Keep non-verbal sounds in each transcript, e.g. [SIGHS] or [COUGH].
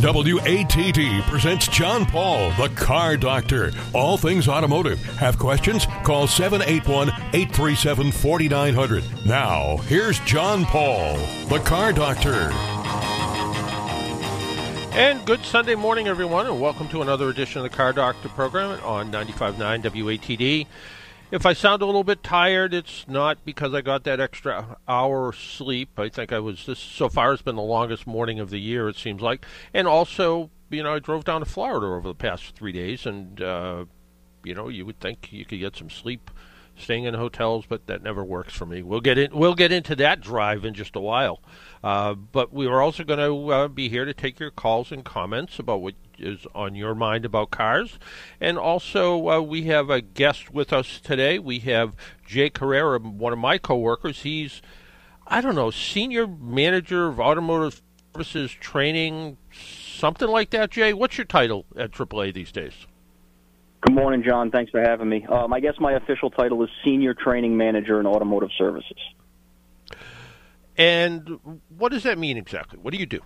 WATD presents John Paul, the car doctor. All things automotive. Have questions? Call 781 837 4900. Now, here's John Paul, the car doctor. And good Sunday morning, everyone, and welcome to another edition of the Car Doctor program on 95.9 WATD. If I sound a little bit tired, it's not because I got that extra hour sleep. I think I was this so far has been the longest morning of the year. It seems like, and also, you know, I drove down to Florida over the past three days, and uh, you know, you would think you could get some sleep staying in hotels, but that never works for me. We'll get in. We'll get into that drive in just a while. Uh, but we are also going to uh, be here to take your calls and comments about what is on your mind about cars. And also, uh, we have a guest with us today. We have Jay Carrara, one of my coworkers. He's, I don't know, senior manager of automotive services training, something like that. Jay, what's your title at AAA these days? Good morning, John. Thanks for having me. Um, I guess my official title is Senior Training Manager in Automotive Services. And what does that mean exactly? What do you do?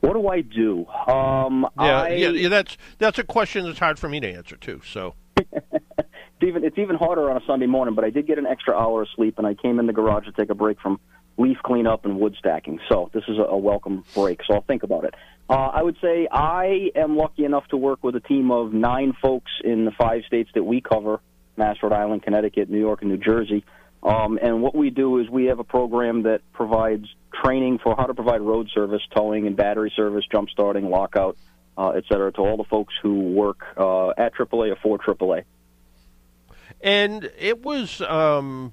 What do I do? Um, yeah, I, yeah, yeah, that's that's a question that's hard for me to answer too. So [LAUGHS] it's even it's even harder on a Sunday morning. But I did get an extra hour of sleep, and I came in the garage to take a break from leaf cleanup and wood stacking. So this is a, a welcome break. So I'll think about it. Uh, I would say I am lucky enough to work with a team of nine folks in the five states that we cover: Mass, Rhode Island, Connecticut, New York, and New Jersey. Um, and what we do is we have a program that provides training for how to provide road service, towing, and battery service, jump starting, lockout, uh, et cetera, to all the folks who work uh, at AAA or for AAA. And it was um,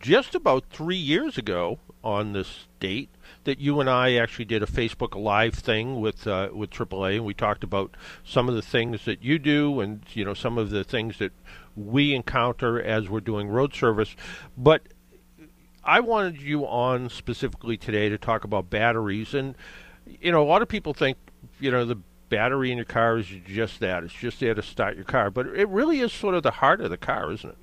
just about three years ago on this date that you and I actually did a Facebook Live thing with uh, with AAA, and we talked about some of the things that you do, and you know some of the things that we encounter as we're doing road service. But I wanted you on specifically today to talk about batteries. And, you know, a lot of people think, you know, the battery in your car is just that. It's just there to start your car. But it really is sort of the heart of the car, isn't it?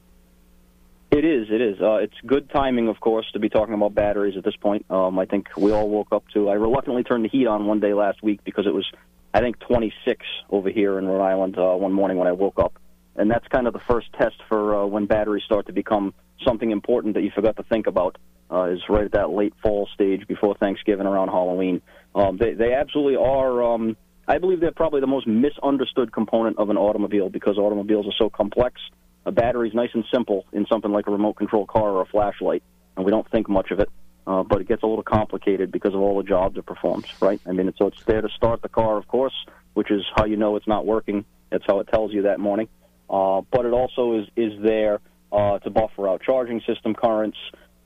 It is. It is. Uh, it's good timing, of course, to be talking about batteries at this point. Um, I think we all woke up to. I reluctantly turned the heat on one day last week because it was, I think, 26 over here in Rhode Island uh, one morning when I woke up and that's kind of the first test for uh, when batteries start to become something important that you forgot to think about. Uh, is right at that late fall stage before Thanksgiving around Halloween. Um, they they absolutely are. Um, I believe they're probably the most misunderstood component of an automobile because automobiles are so complex. A battery's nice and simple in something like a remote control car or a flashlight, and we don't think much of it. Uh, but it gets a little complicated because of all the jobs it performs, right? I mean, so it's there to start the car, of course, which is how you know it's not working. That's how it tells you that morning. Uh, but it also is, is there uh, to buffer out charging system currents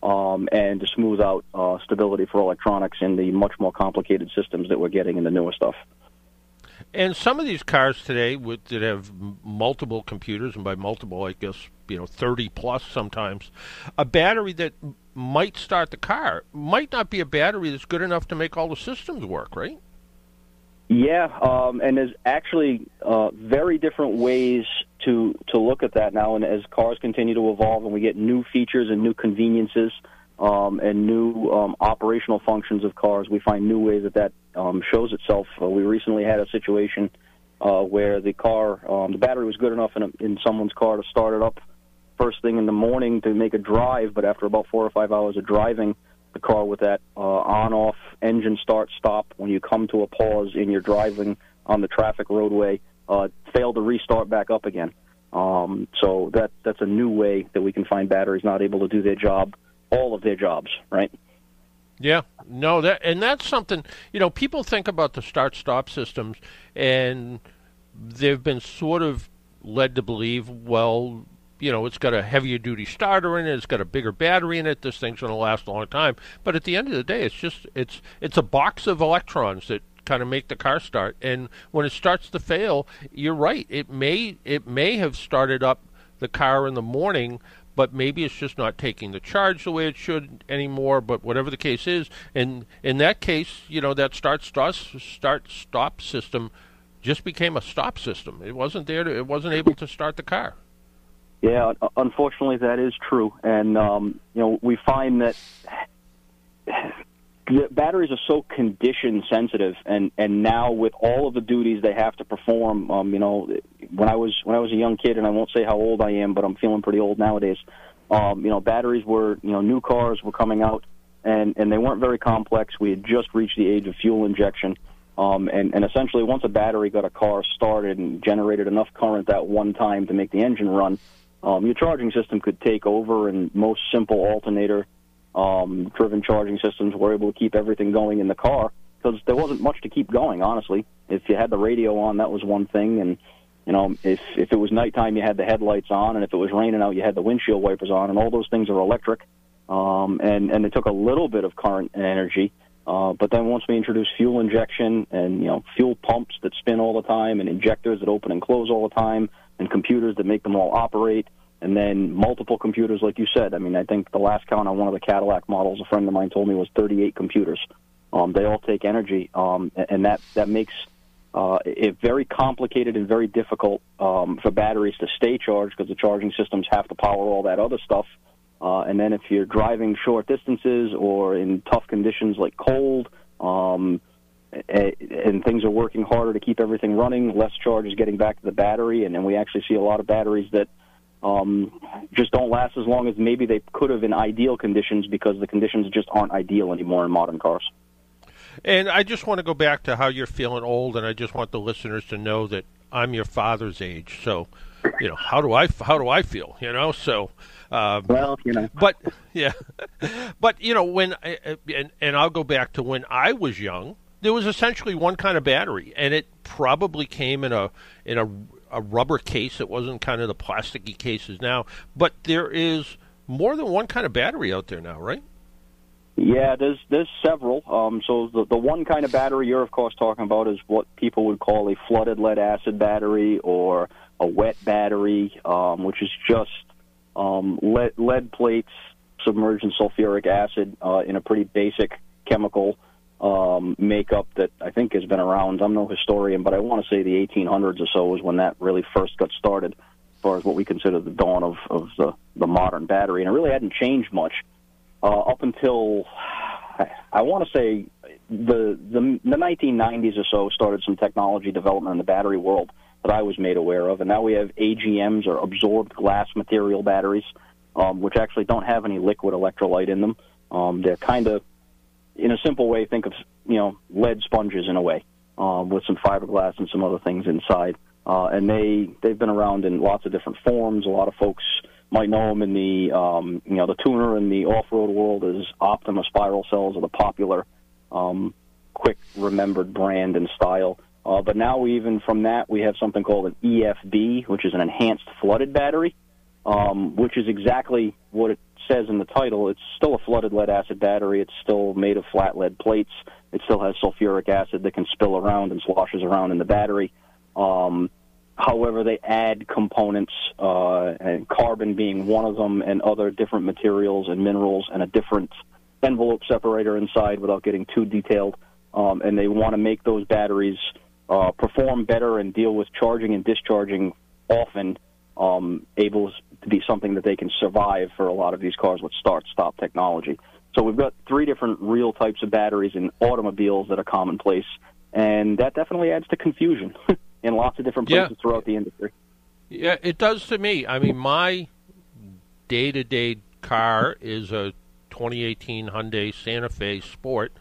um, and to smooth out uh, stability for electronics in the much more complicated systems that we're getting in the newer stuff. And some of these cars today with, that have multiple computers, and by multiple, I guess you know thirty plus sometimes, a battery that might start the car might not be a battery that's good enough to make all the systems work, right? Yeah, um, and there's actually uh, very different ways to to look at that now. And as cars continue to evolve, and we get new features and new conveniences um, and new um, operational functions of cars, we find new ways that that um, shows itself. Uh, we recently had a situation uh, where the car, um, the battery was good enough in, a, in someone's car to start it up first thing in the morning to make a drive, but after about four or five hours of driving the car with that uh, on-off engine start stop when you come to a pause in your driving on the traffic roadway uh, failed to restart back up again. Um, so that that's a new way that we can find batteries not able to do their job, all of their jobs, right? Yeah, no, that and that's something you know. People think about the start-stop systems, and they've been sort of led to believe, well, you know, it's got a heavier duty starter in it, it's got a bigger battery in it, this thing's going to last a long time. But at the end of the day, it's just it's it's a box of electrons that kind of make the car start. And when it starts to fail, you're right. It may it may have started up the car in the morning, but maybe it's just not taking the charge the way it should anymore. But whatever the case is, and in that case, you know, that start stop start stop system just became a stop system. It wasn't there to, it wasn't able to start the car. Yeah, unfortunately, that is true, and um, you know we find that the batteries are so condition sensitive, and and now with all of the duties they have to perform, um, you know, when I was when I was a young kid, and I won't say how old I am, but I'm feeling pretty old nowadays. Um, you know, batteries were you know new cars were coming out, and and they weren't very complex. We had just reached the age of fuel injection. Um, and, and essentially, once a battery got a car started and generated enough current at one time to make the engine run, um, your charging system could take over, and most simple alternator um, driven charging systems were able to keep everything going in the car because there wasn't much to keep going. Honestly, if you had the radio on, that was one thing, and you know, if if it was nighttime, you had the headlights on, and if it was raining out, you had the windshield wipers on, and all those things are electric, um, and and they took a little bit of current and energy. Uh, but then once we introduced fuel injection and you know fuel pumps that spin all the time and injectors that open and close all the time and computers that make them all operate and then multiple computers, like you said. I mean, I think the last count on one of the Cadillac models, a friend of mine told me, was 38 computers. Um, they all take energy, um, and that that makes uh, it very complicated and very difficult um, for batteries to stay charged because the charging systems have to power all that other stuff. Uh, and then if you're driving short distances or in tough conditions like cold, um, and things are working harder to keep everything running, less charge is getting back to the battery, and then we actually see a lot of batteries that um, just don't last as long as maybe they could have in ideal conditions because the conditions just aren't ideal anymore in modern cars. And I just want to go back to how you're feeling old, and I just want the listeners to know that I'm your father's age. So, you know, how do I how do I feel? You know, so. Um, well, you know, but yeah, [LAUGHS] but you know, when I, and and I'll go back to when I was young. There was essentially one kind of battery, and it probably came in a in a a rubber case. It wasn't kind of the plasticky cases now, but there is more than one kind of battery out there now, right? Yeah, there's there's several. Um, so the the one kind of battery you're of course talking about is what people would call a flooded lead acid battery or a wet battery, um, which is just um, lead, lead plates submerged in sulfuric acid uh, in a pretty basic chemical um, makeup that I think has been around. I'm no historian, but I want to say the 1800s or so was when that really first got started, as far as what we consider the dawn of, of the, the modern battery. And it really hadn't changed much uh, up until, I, I want to say, the, the, the 1990s or so started some technology development in the battery world that I was made aware of. And now we have AGMs, or absorbed glass material batteries, um, which actually don't have any liquid electrolyte in them. Um, they're kind of in a simple way, think of you know lead sponges in a way, um, with some fiberglass and some other things inside. Uh, and they they've been around in lots of different forms. A lot of folks might know them in the um, you know the tuner in the off-road world as Optima spiral cells are the popular, um, quick remembered brand and style. Uh, but now even from that we have something called an EFB, which is an enhanced flooded battery, um, which is exactly what it says in the title, it's still a flooded lead acid battery. It's still made of flat lead plates. It still has sulfuric acid that can spill around and sloshes around in the battery. Um, however, they add components, uh, and carbon being one of them, and other different materials and minerals, and a different envelope separator inside without getting too detailed. Um, and they want to make those batteries uh, perform better and deal with charging and discharging often um, able to be something that they can survive for a lot of these cars with start-stop technology. So we've got three different real types of batteries in automobiles that are commonplace, and that definitely adds to confusion [LAUGHS] in lots of different places yeah. throughout the industry. Yeah, it does to me. I mean, my day-to-day car is a 2018 Hyundai Santa Fe Sport,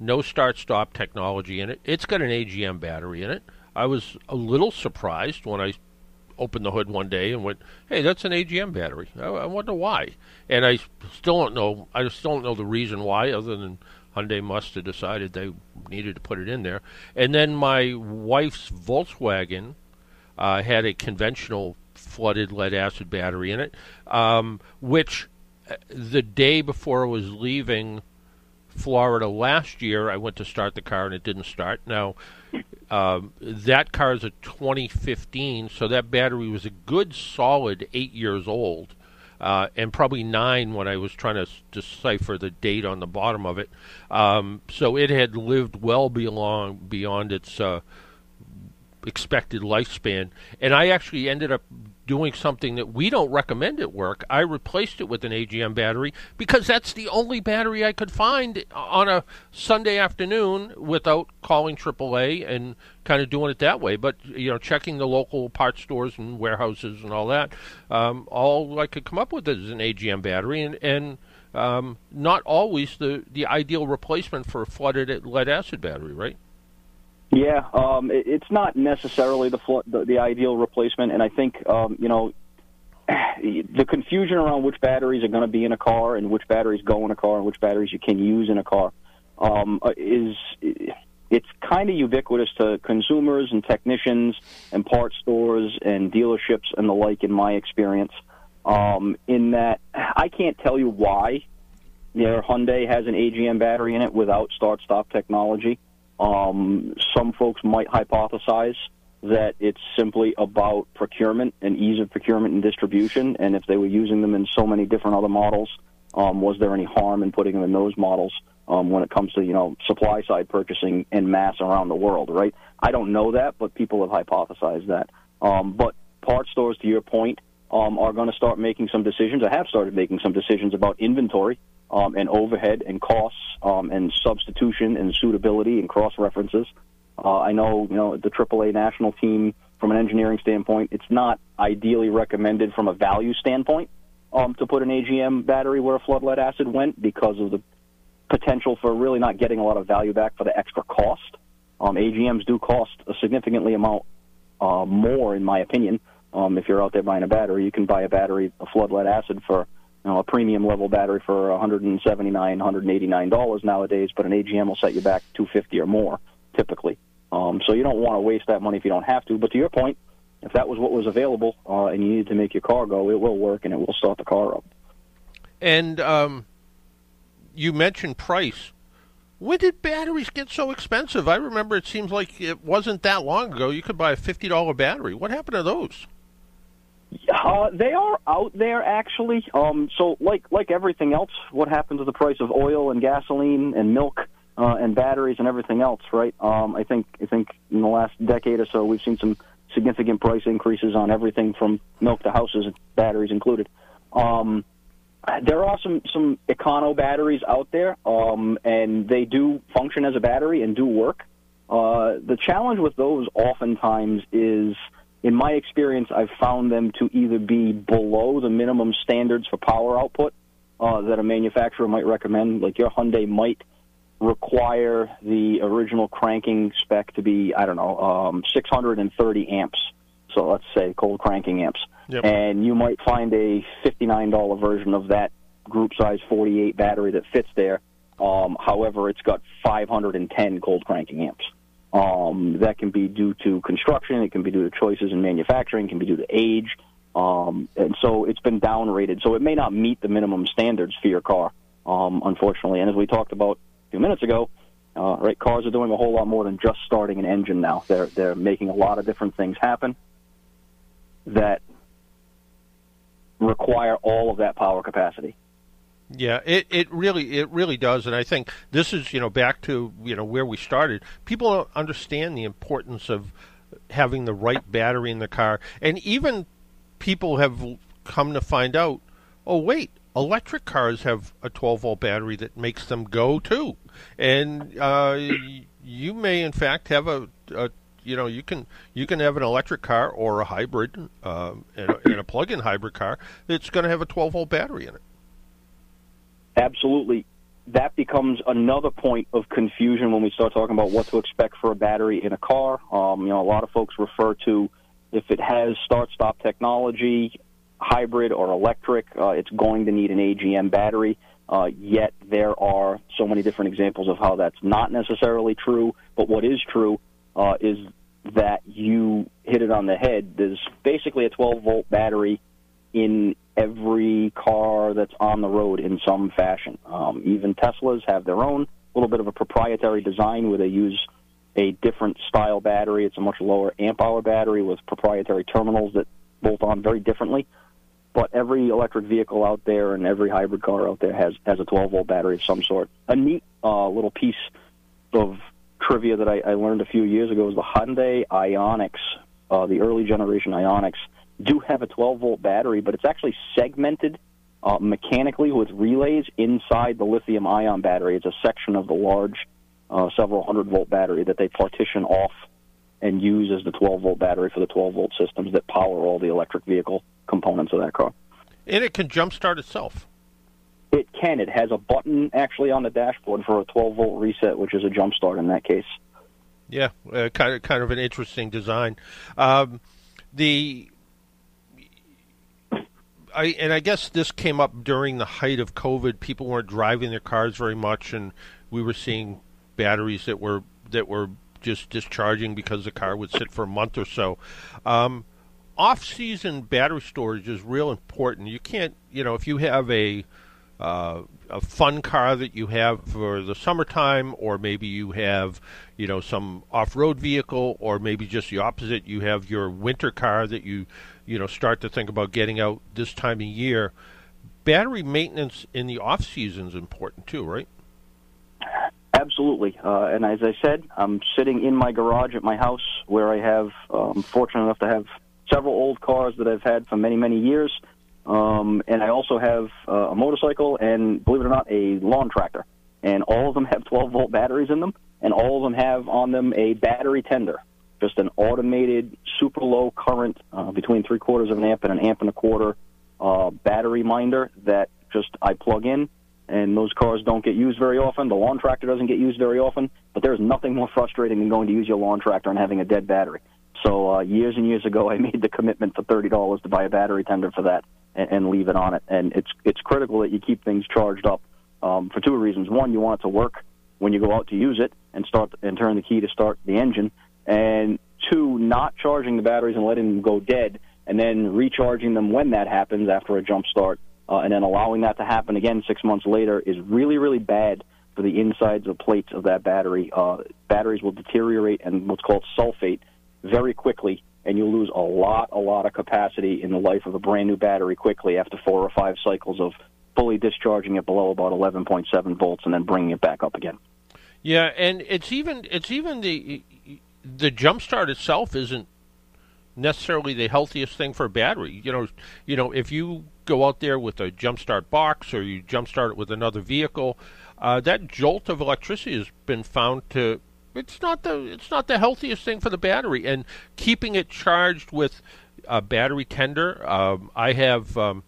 no start-stop technology in it. It's got an AGM battery in it. I was a little surprised when I opened the hood one day and went, "Hey, that's an AGM battery. I, I wonder why." And I still don't know. I still don't know the reason why, other than Hyundai must have decided they needed to put it in there. And then my wife's Volkswagen uh, had a conventional flooded lead acid battery in it, um, which uh, the day before I was leaving Florida last year, I went to start the car and it didn't start. Now, um, that car is a 2015, so that battery was a good solid eight years old, uh, and probably nine when I was trying to decipher the date on the bottom of it. Um, so it had lived well beyond beyond its uh, expected lifespan. And I actually ended up doing something that we don't recommend at work. I replaced it with an AGM battery because that's the only battery I could find on a Sunday afternoon without calling AAA and kind of doing it that way. But you know, checking the local parts stores and warehouses and all that, um, all I could come up with is an AGM battery, and and um, not always the the ideal replacement for a flooded lead acid battery, right? Yeah, um, it, it's not necessarily the, the, the ideal replacement, and I think um, you know [SIGHS] the confusion around which batteries are going to be in a car and which batteries go in a car and which batteries you can use in a car um, is it's kind of ubiquitous to consumers and technicians and parts stores and dealerships and the like. In my experience, um, in that I can't tell you why their Hyundai has an AGM battery in it without start-stop technology. Um, some folks might hypothesize that it's simply about procurement and ease of procurement and distribution, and if they were using them in so many different other models, um, was there any harm in putting them in those models um, when it comes to you know supply side purchasing in mass around the world? Right? I don't know that, but people have hypothesized that. Um, but part stores, to your point, um, are going to start making some decisions. I have started making some decisions about inventory um, and overhead and costs um, and substitution and suitability and cross references. Uh, I know, you know, the AAA national team, from an engineering standpoint, it's not ideally recommended from a value standpoint um, to put an AGM battery where a flood lead acid went because of the potential for really not getting a lot of value back for the extra cost. Um, AGMs do cost a significantly amount uh, more, in my opinion. Um, if you're out there buying a battery, you can buy a battery, a flood lead acid, for know, a premium level battery for 179 $189 nowadays, but an AGM will set you back 250 or more typically. Um, so you don't want to waste that money if you don't have to. But to your point, if that was what was available uh, and you needed to make your car go, it will work and it will start the car up. And um, you mentioned price. When did batteries get so expensive? I remember it seems like it wasn't that long ago. You could buy a fifty dollar battery. What happened to those? Uh, they are out there actually. Um, so like like everything else, what happens to the price of oil and gasoline and milk uh, and batteries and everything else, right? Um, I think I think in the last decade or so, we've seen some significant price increases on everything from milk to houses, batteries included. Um, there are some some econo batteries out there, um, and they do function as a battery and do work. Uh, the challenge with those oftentimes is in my experience, I've found them to either be below the minimum standards for power output uh, that a manufacturer might recommend. Like your Hyundai might require the original cranking spec to be, I don't know, um, 630 amps. So let's say cold cranking amps. Yep. And you might find a $59 version of that group size 48 battery that fits there. Um, however, it's got 510 cold cranking amps. Um, that can be due to construction. It can be due to choices in manufacturing. It can be due to age. Um, and so it's been downrated. So it may not meet the minimum standards for your car, um, unfortunately. And as we talked about a few minutes ago, uh, right, cars are doing a whole lot more than just starting an engine now. They're they're making a lot of different things happen that require all of that power capacity. Yeah, it, it really it really does, and I think this is you know back to you know where we started. People don't understand the importance of having the right battery in the car, and even people have come to find out. Oh wait, electric cars have a 12 volt battery that makes them go too, and uh, you may in fact have a, a you know you can you can have an electric car or a hybrid uh, and, a, and a plug-in hybrid car that's going to have a 12 volt battery in it. Absolutely. That becomes another point of confusion when we start talking about what to expect for a battery in a car. Um, you know, a lot of folks refer to if it has start-stop technology, hybrid or electric, uh, it's going to need an AGM battery. Uh, yet there are so many different examples of how that's not necessarily true. But what is true uh, is that you hit it on the head. There's basically a 12 volt battery in every car that's on the road in some fashion. Um, even Teslas have their own little bit of a proprietary design where they use a different style battery. It's a much lower amp hour battery with proprietary terminals that bolt on very differently. But every electric vehicle out there and every hybrid car out there has has a 12 volt battery of some sort. A neat uh, little piece of trivia that I, I learned a few years ago is the Hyundai Ioniqs, uh, the early generation Ioniqs, do have a 12 volt battery, but it's actually segmented uh, mechanically with relays inside the lithium ion battery. It's a section of the large, uh, several hundred volt battery that they partition off and use as the 12 volt battery for the 12 volt systems that power all the electric vehicle components of that car. And it can jumpstart itself. It can. It has a button actually on the dashboard for a 12 volt reset, which is a jump start in that case. Yeah, uh, kind of kind of an interesting design. Um, the I and I guess this came up during the height of COVID. People weren't driving their cars very much, and we were seeing batteries that were that were just discharging because the car would sit for a month or so. Um, off-season battery storage is real important. You can't, you know, if you have a uh, a fun car that you have for the summertime, or maybe you have, you know, some off-road vehicle, or maybe just the opposite. You have your winter car that you, you know, start to think about getting out this time of year. Battery maintenance in the off season is important too, right? Absolutely. Uh, and as I said, I'm sitting in my garage at my house where I have, um, fortunate enough to have several old cars that I've had for many, many years. Um, and I also have uh, a motorcycle and, believe it or not, a lawn tractor. And all of them have 12 volt batteries in them, and all of them have on them a battery tender, just an automated, super low current, uh, between three quarters of an amp and an amp and a quarter uh, battery minder that just I plug in. And those cars don't get used very often. The lawn tractor doesn't get used very often. But there's nothing more frustrating than going to use your lawn tractor and having a dead battery. So uh, years and years ago, I [LAUGHS] made the commitment for thirty dollars to buy a battery tender for that and, and leave it on it. And it's it's critical that you keep things charged up um, for two reasons. One, you want it to work when you go out to use it and start and turn the key to start the engine. And two, not charging the batteries and letting them go dead, and then recharging them when that happens after a jump start, uh, and then allowing that to happen again six months later is really really bad for the insides of plates of that battery. Uh, batteries will deteriorate and what's called sulfate very quickly and you'll lose a lot, a lot of capacity in the life of a brand new battery quickly after four or five cycles of fully discharging it below about 11.7 volts and then bringing it back up again. Yeah, and it's even it's even the the jump start itself isn't necessarily the healthiest thing for a battery. You know, you know if you go out there with a jump start box or you jump start it with another vehicle, uh, that jolt of electricity has been found to it's not the it's not the healthiest thing for the battery, and keeping it charged with a battery tender. Um, I have um,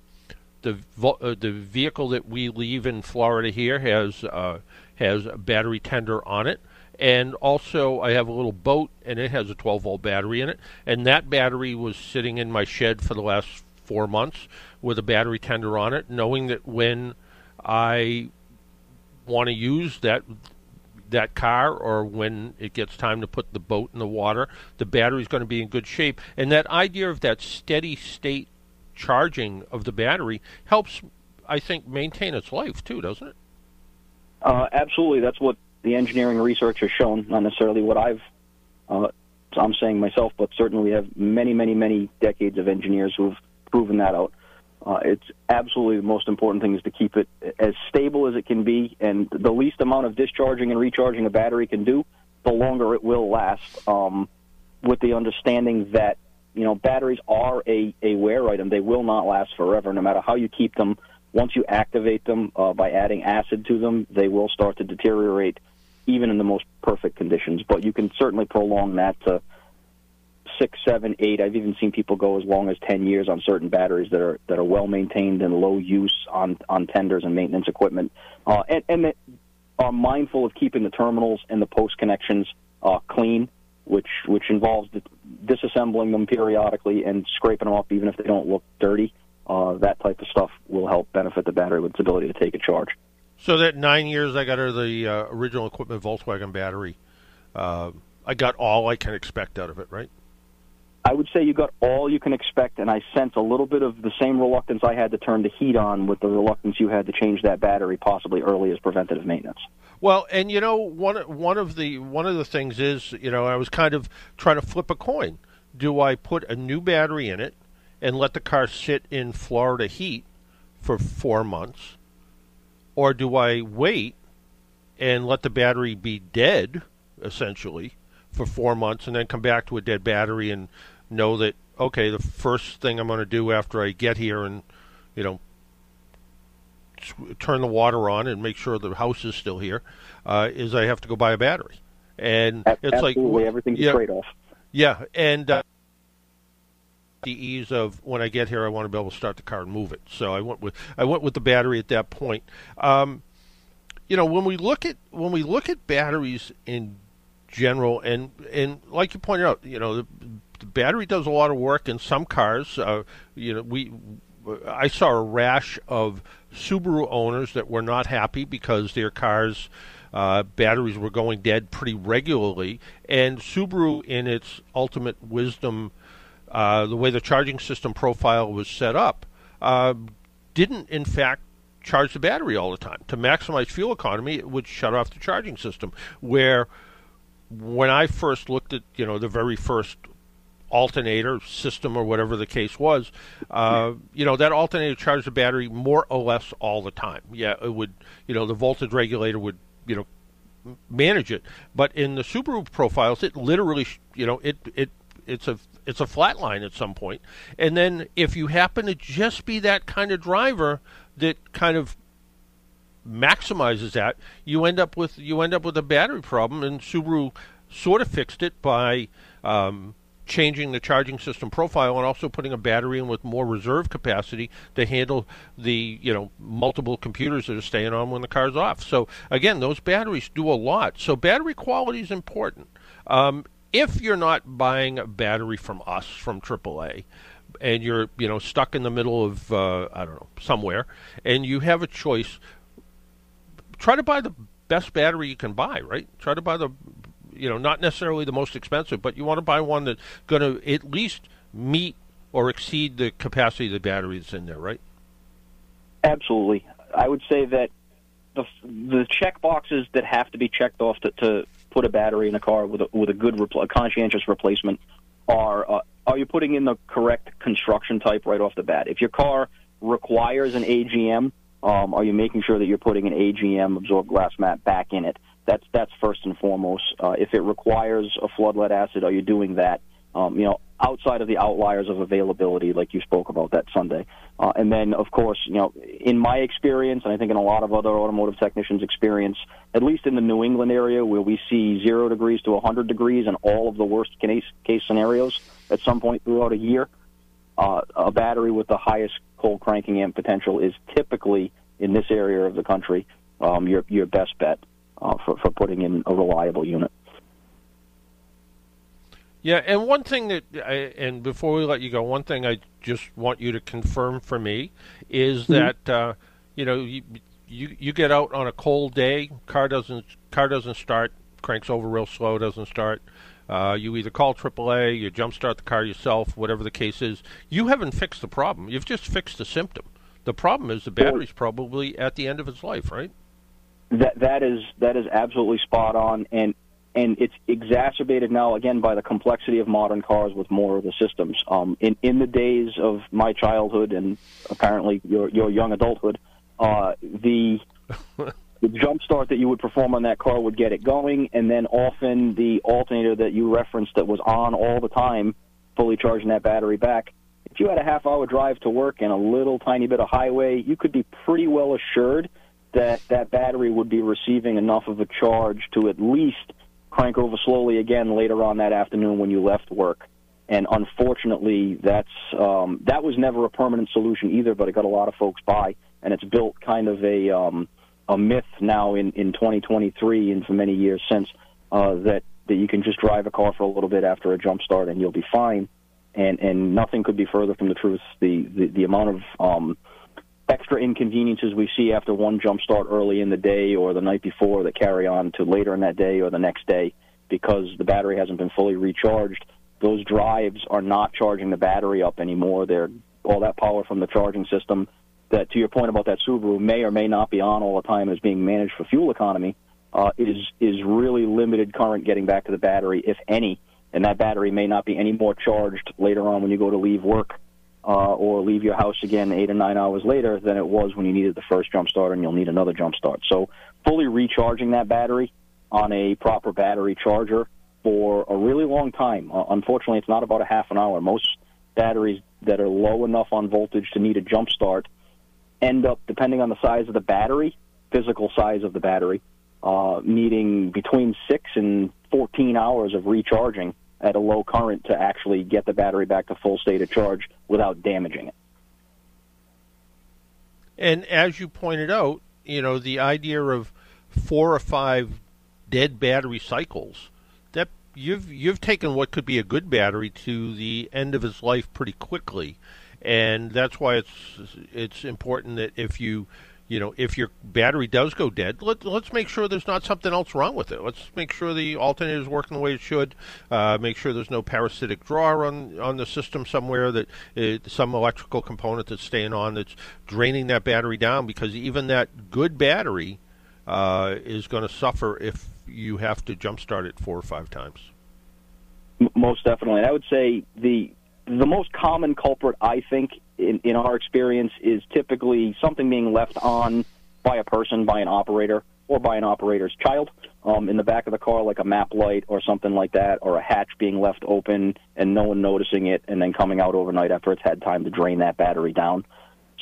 the uh, the vehicle that we leave in Florida here has uh, has a battery tender on it, and also I have a little boat and it has a 12 volt battery in it, and that battery was sitting in my shed for the last four months with a battery tender on it, knowing that when I want to use that that car or when it gets time to put the boat in the water, the battery's going to be in good shape. And that idea of that steady state charging of the battery helps, I think, maintain its life too, doesn't it? Uh, absolutely. That's what the engineering research has shown, not necessarily what I've. Uh, I'm saying myself, but certainly we have many, many, many decades of engineers who've proven that out. Uh, it's absolutely the most important thing is to keep it as stable as it can be, and the least amount of discharging and recharging a battery can do, the longer it will last. Um, with the understanding that you know batteries are a, a wear item; they will not last forever, no matter how you keep them. Once you activate them uh, by adding acid to them, they will start to deteriorate, even in the most perfect conditions. But you can certainly prolong that to six, seven, eight. I've even seen people go as long as ten years on certain batteries that are that are well maintained and low use on on tenders and maintenance equipment, uh, and and that are mindful of keeping the terminals and the post connections uh, clean, which which involves disassembling them periodically and scraping them off even if they don't look dirty. Uh, that type of stuff will help benefit the battery with its ability to take a charge. So that nine years I got her the uh, original equipment Volkswagen battery. Uh, I got all I can expect out of it, right? I would say you got all you can expect, and I sense a little bit of the same reluctance I had to turn the heat on with the reluctance you had to change that battery possibly early as preventative maintenance. Well, and you know one one of the one of the things is you know I was kind of trying to flip a coin. Do I put a new battery in it and let the car sit in Florida heat for four months, or do I wait and let the battery be dead essentially for four months, and then come back to a dead battery and know that okay, the first thing I'm going to do after I get here and you know turn the water on and make sure the house is still here uh, is I have to go buy a battery, and it's absolutely, like everything's yeah, trade-off. yeah, and uh, the ease of when I get here, I want to be able to start the car and move it. So I went with I went with the battery at that point. Um, you know, when we look at when we look at batteries in general, and and like you pointed out, you know, the, the battery does a lot of work in some cars. Uh, you know, we I saw a rash of Subaru owners that were not happy because their cars. Uh, batteries were going dead pretty regularly, and Subaru, in its ultimate wisdom, uh, the way the charging system profile was set up, uh, didn't in fact charge the battery all the time. To maximize fuel economy, it would shut off the charging system. Where when I first looked at you know the very first alternator system or whatever the case was, uh, you know that alternator charged the battery more or less all the time. Yeah, it would. You know the voltage regulator would you know manage it, but in the Subaru profiles, it literally you know it it it's a it's a flat line at some point. And then if you happen to just be that kind of driver that kind of maximizes that, you end up with you end up with a battery problem. And Subaru sort of fixed it by um, changing the charging system profile and also putting a battery in with more reserve capacity to handle the you know multiple computers that are staying on when the car's off. So again, those batteries do a lot. So battery quality is important. Um, if you're not buying a battery from us from AAA, and you're you know stuck in the middle of uh, I don't know somewhere, and you have a choice, try to buy the best battery you can buy. Right? Try to buy the you know not necessarily the most expensive, but you want to buy one that's going to at least meet or exceed the capacity of the battery that's in there. Right? Absolutely. I would say that the the check boxes that have to be checked off to, to put a battery in a car with a, with a good repl- a conscientious replacement are uh, are you putting in the correct construction type right off the bat? If your car requires an AGM, um, are you making sure that you're putting an AGM absorbed glass mat back in it? That's that's first and foremost. Uh, if it requires a flood lead acid, are you doing that? Um, you know, outside of the outliers of availability, like you spoke about that Sunday. Uh, and then, of course, you know, in my experience, and I think in a lot of other automotive technicians' experience, at least in the New England area, where we see zero degrees to 100 degrees and all of the worst case, case scenarios at some point throughout a year, uh, a battery with the highest cold cranking amp potential is typically in this area of the country um, your your best bet uh, for for putting in a reliable unit. Yeah, and one thing that, I, and before we let you go, one thing I just want you to confirm for me is Mm-hmm. that uh, you know you, you you get out on a cold day, car doesn't car doesn't start, cranks over real slow, doesn't start. Uh, you either call AAA, you jump start the car yourself, whatever the case is. You haven't fixed the problem. You've just fixed the symptom. The problem is the battery's probably at the end of its life, right? That that is that is absolutely spot on, and and it's exacerbated now again by the complexity of modern cars with more of the systems. Um, in in the days of my childhood and apparently your your young adulthood, uh, the [LAUGHS] the jump start that you would perform on that car would get it going, and then often the alternator that you referenced that was on all the time, fully charging that battery back. If you had a half hour drive to work and a little tiny bit of highway, you could be pretty well assured that that battery would be receiving enough of a charge to at least crank over slowly again later on that afternoon when you left work. And unfortunately, that's um, that was never a permanent solution either, but it got a lot of folks by, and it's built kind of a um, a myth now in in 2023 and for many years since uh, that that you can just drive a car for a little bit after a jump start and you'll be fine. And and nothing could be further from the truth. The the, the amount of um, extra inconveniences we see after one jump start early in the day or the night before that carry on to later in that day or the next day because the battery hasn't been fully recharged. Those drives are not charging the battery up anymore. They're all that power from the charging system that, to your point about that Subaru, may or may not be on all the time is being managed for fuel economy. Uh, is is really limited current getting back to the battery, if any, and that battery may not be any more charged later on when you go to leave work uh, or leave your house again eight or nine hours later than it was when you needed the first jump start and you'll need another jump start. So fully recharging that battery on a proper battery charger for a really long time. Uh, unfortunately, it's not about a half an hour. Most batteries that are low enough on voltage to need a jump start end up, depending on the size of the battery, physical size of the battery, uh, needing between six and 14 hours of recharging at a low current to actually get the battery back to full state of charge without damaging it. And as you pointed out, you know, the idea of four or five dead battery cycles, that you've you've taken what could be a good battery to the end of its life pretty quickly. And that's why it's it's important that if you you know, if your battery does go dead, let, let's make sure there's not something else wrong with it. Let's make sure the alternator is working the way it should. Uh, make sure there's no parasitic draw on on the system somewhere that it, some electrical component that's staying on that's draining that battery down. Because even that good battery uh, is going to suffer if you have to jumpstart it four or five times. Most definitely, I would say the the most common culprit, I think, in, in our experience, is typically something being left on by a person, by an operator, or by an operator's child um, in the back of the car, like a map light or something like that, or a hatch being left open and no one noticing it, and then coming out overnight after it's had time to drain that battery down.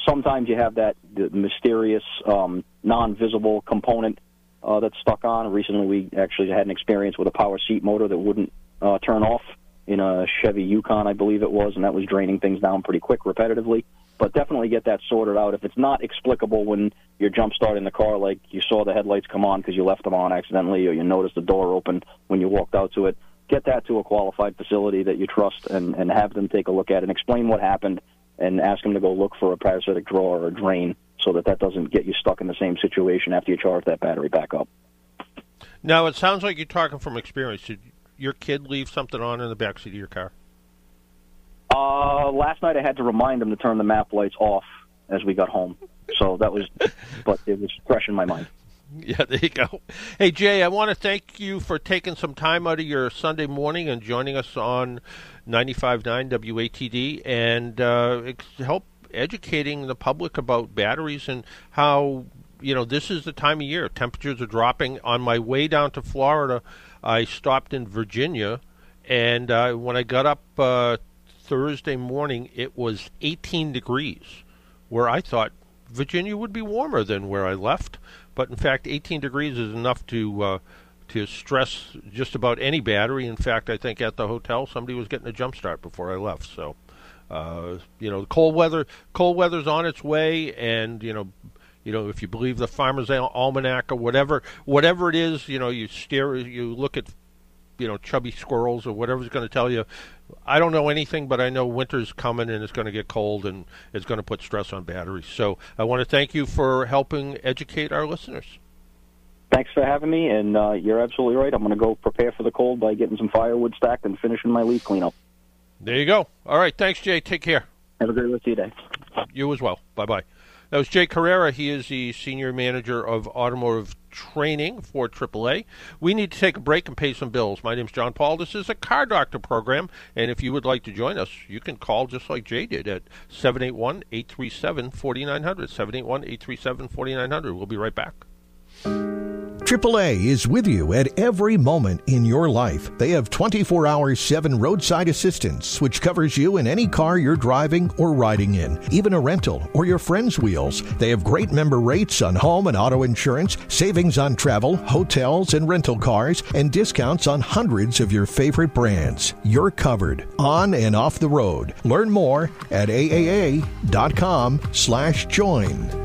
Sometimes you have that mysterious, um, non-visible component uh, that's stuck on. Recently, we actually had an experience with a power seat motor that wouldn't uh, turn off in a Chevy Yukon, I believe it was, and that was draining things down pretty quick repetitively. But definitely get that sorted out. If it's not explicable when you're jump starting the car, like you saw the headlights come on because you left them on accidentally, or you noticed the door open when you walked out to it, get that to a qualified facility that you trust and, and have them take a look at it and explain what happened and ask them to go look for a parasitic draw or a drain so that that doesn't get you stuck in the same situation after you charge that battery back up. Now, it sounds like you're talking from experience. Did your kid leave something on in the backseat of your car? Uh, last night I had to remind him to turn the map lights off as we got home. So that was, [LAUGHS] but it was fresh in my mind. Yeah, there you go. Hey, Jay, I want to thank you for taking some time out of your Sunday morning and joining us on 95.9 WATD and uh, help educating the public about batteries and how, you know, this is the time of year. Temperatures are dropping. On my way down to Florida, I stopped in Virginia, and uh, when I got up uh, Thursday morning, it was 18 degrees, where I thought Virginia would be warmer than where I left. But in fact, 18 degrees is enough to uh, to stress just about any battery. In fact, I think at the hotel somebody was getting a jump start before I left. So, uh, you know, cold weather cold weather's on its way, and you know you know, if you believe the Farmer's Almanac or whatever, whatever it is, you know, you stare, you look at, you know, chubby squirrels or whatever's going to tell you. I don't know anything, but I know winter's coming and it's going to get cold and it's going to put stress on batteries. So I want to thank you for helping educate our listeners. Thanks for having me, and uh, you're absolutely right. I'm going to go prepare for the cold by getting some firewood stacked and finishing my leaf cleanup. There you go. All right. Thanks, Jay. Take care. Have a great rest of your day. You as well. Bye bye. That was Jay Carrara. He is the Senior Manager of Automotive Training for AAA. We need to take a break and pay some bills. My name is John Paul. This is a Car Doctor program, and if you would like to join us, you can call just like Jay did at 781 837 4900. 781 837 4900. We'll be right back. AAA is with you at every moment in your life. They have 24 hour 7 roadside assistance, which covers you in any car you're driving or riding in, even a rental or your friend's wheels. They have great member rates on home and auto insurance, savings on travel, hotels, and rental cars, and discounts on hundreds of your favorite brands. You're covered on and off the road. Learn more at aaa.com slash join.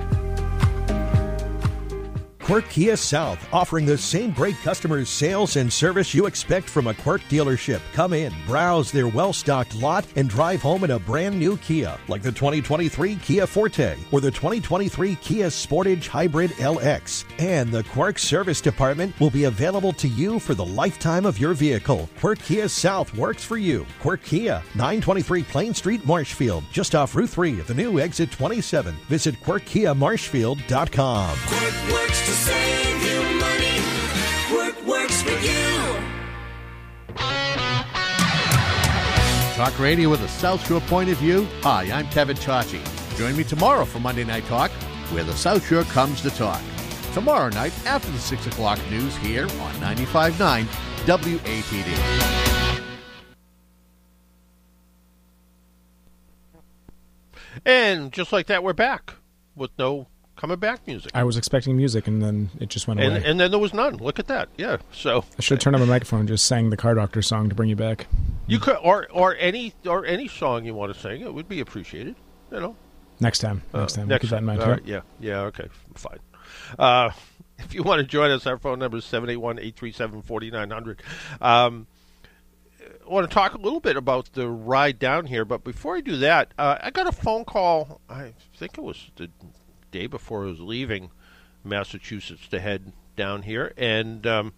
Quirk Kia South, offering the same great customer sales and service you expect from a Quirk dealership. Come in, browse their well stocked lot, and drive home in a brand new Kia, like the 2023 Kia Forte or the 2023 Kia Sportage Hybrid LX. And the Quirk Service Department will be available to you for the lifetime of your vehicle. Quirk Kia South works for you. Quirk Kia, 923 Plain Street, Marshfield, just off Route 3 at the new exit 27. Visit QuirkKiaMarshfield.com. Quirk save you money. Quirk works for you. Talk radio with a South Shore point of view. Hi, I'm Kevin Tachi. Join me tomorrow for Monday Night Talk, where the South Shore comes to talk. tomorrow night after the 6 o'clock news here on 95.9 WATD. And just like that, we're back with no coming back music. I was expecting music, and then it just went away. And, and then there was none. Look at that. Yeah. So I should have turned on my microphone and just sang the Car Doctor song to bring you back. you could, or or any or any song you want to sing, it would be appreciated. You know. Next time. Next Uh, time. Next Keep that in mind. Right, yeah. Yeah. Okay. Fine. Uh, [LAUGHS] if you want to join us, our phone number is 781-837-4900. Um, I want to talk a little bit about the ride down here, but before I do that, uh, I got a phone call. I think it was the day before I was leaving Massachusetts to head down here, and um,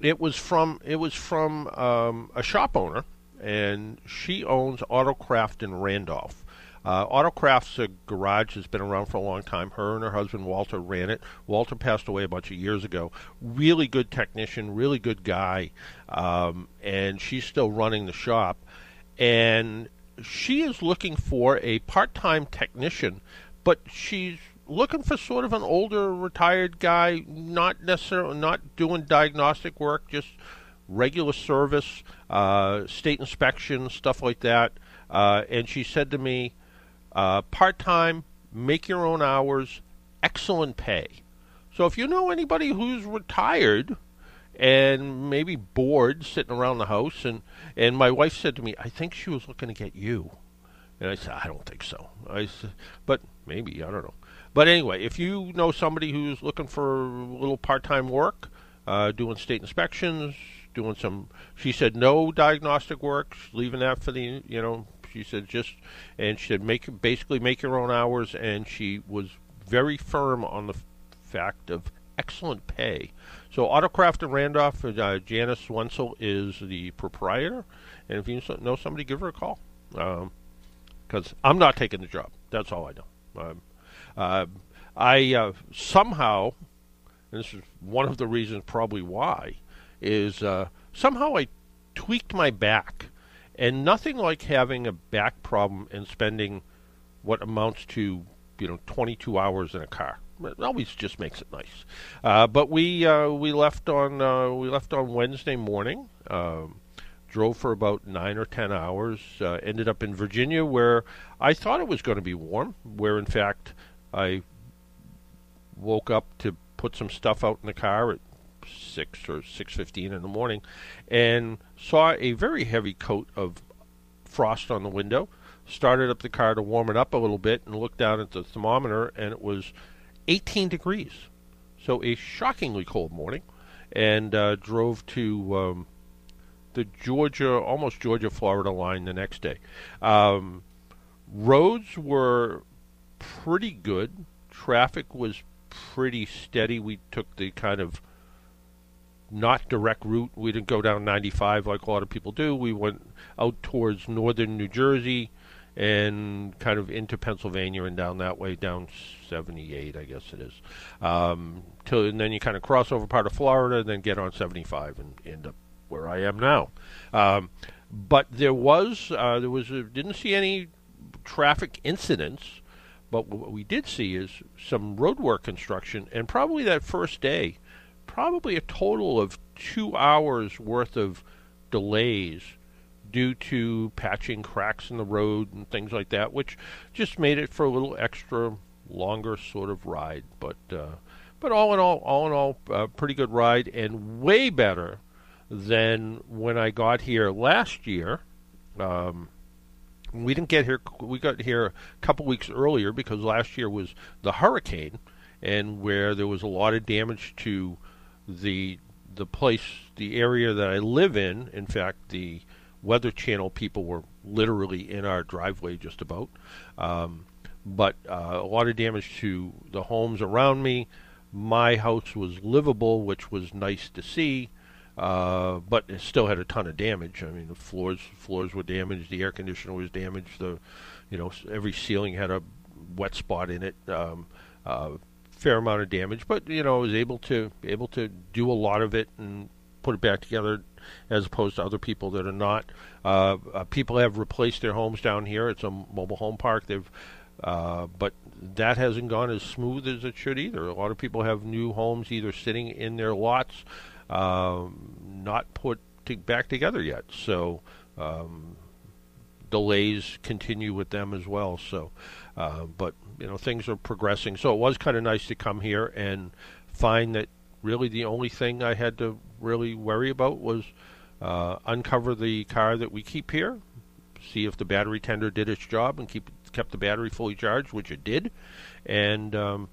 it was from it was from um, a shop owner, and she owns Autocraft in Randolph. Uh, Autocraft's a garage that's been around for a long time. Her and her husband Walter ran it. Walter passed away a bunch of years ago. Really good technician, really good guy, um, and she's still running the shop. And she is looking for a part-time technician, but she's looking for sort of an older retired guy, not necessarily not doing diagnostic work, just regular service, uh, state inspection, stuff like that. Uh, and she said to me, uh, part time, make your own hours, excellent pay. So if you know anybody who's retired and maybe bored sitting around the house, and, and my wife said to me, I think she was looking to get you. And I said, I don't think so. I said, but maybe, I don't know. But anyway, if you know somebody who's looking for a little part time work, uh, doing state inspections, doing some, she said no diagnostic work, leaving that for the, you know, she said just, and she said make basically make your own hours, and she was very firm on the f- fact of excellent pay. So Autocraft in Randolph, uh, Janice Wenzel is the proprietor, and if you know somebody, give her a call. Um, because I'm not taking the job. That's all I know. Um, uh, I uh, somehow, and this is one of the reasons probably why, is uh, somehow I tweaked my back, and nothing like having a back problem and spending what amounts to you know 22 hours in a car. It always just makes it nice. Uh, but we uh, we left on uh, we left on Wednesday morning. Um, drove for about nine or ten hours. Uh, ended up in Virginia, where I thought it was going to be warm. Where in fact I woke up to put some stuff out in the car at six or six fifteen in the morning, and saw a very heavy coat of frost on the window. Started up the car to warm it up a little bit, and looked down at the thermometer, and it was 18 degrees. So a shockingly cold morning, and uh, drove to. Um, the Georgia, almost Georgia Florida line the next day. Um, roads were pretty good. Traffic was pretty steady. We took the kind of not direct route. We didn't go down 95 like a lot of people do. We went out towards northern New Jersey and kind of into Pennsylvania and down that way, down 78, I guess it is. Um, till, and then you kind of cross over part of Florida, and then get on 75 and end up where I am now. Um, but there was uh, there was a, didn't see any traffic incidents, but what we did see is some roadwork construction, and probably that first day, probably a total of two hours worth of delays due to patching cracks in the road and things like that, which just made it for a little extra longer sort of ride. But uh, but all in all, all in all, uh, pretty good ride and way better than when I got here last year. Um, we didn't get here. We got here a couple weeks earlier because last year was the hurricane, and where there was a lot of damage to the the place, the area that I live in. In fact, the Weather Channel people were literally in our driveway just about. Um, but uh, a lot of damage to the homes around me. My house was livable, which was nice to see. Uh, but it still had a ton of damage. I mean, the floors floors were damaged, the air conditioner was damaged, the you know every ceiling had a wet spot in it. Um, uh, fair amount of damage, but you know I was able to able to do a lot of it and put it back together, as opposed to other people that are not. Uh, uh, people have replaced their homes down here. It's a mobile home park. They've uh, but that hasn't gone as smooth as it should either. A lot of people have new homes either sitting in their lots, um, not put to back together yet. So um, delays continue with them as well. So, uh, but you know things are progressing. So it was kind of nice to come here and find that really the only thing I had to really worry about was uh, uncover the car that we keep here, see if the battery tender did its job and keep kept the battery fully charged, which it did, and um,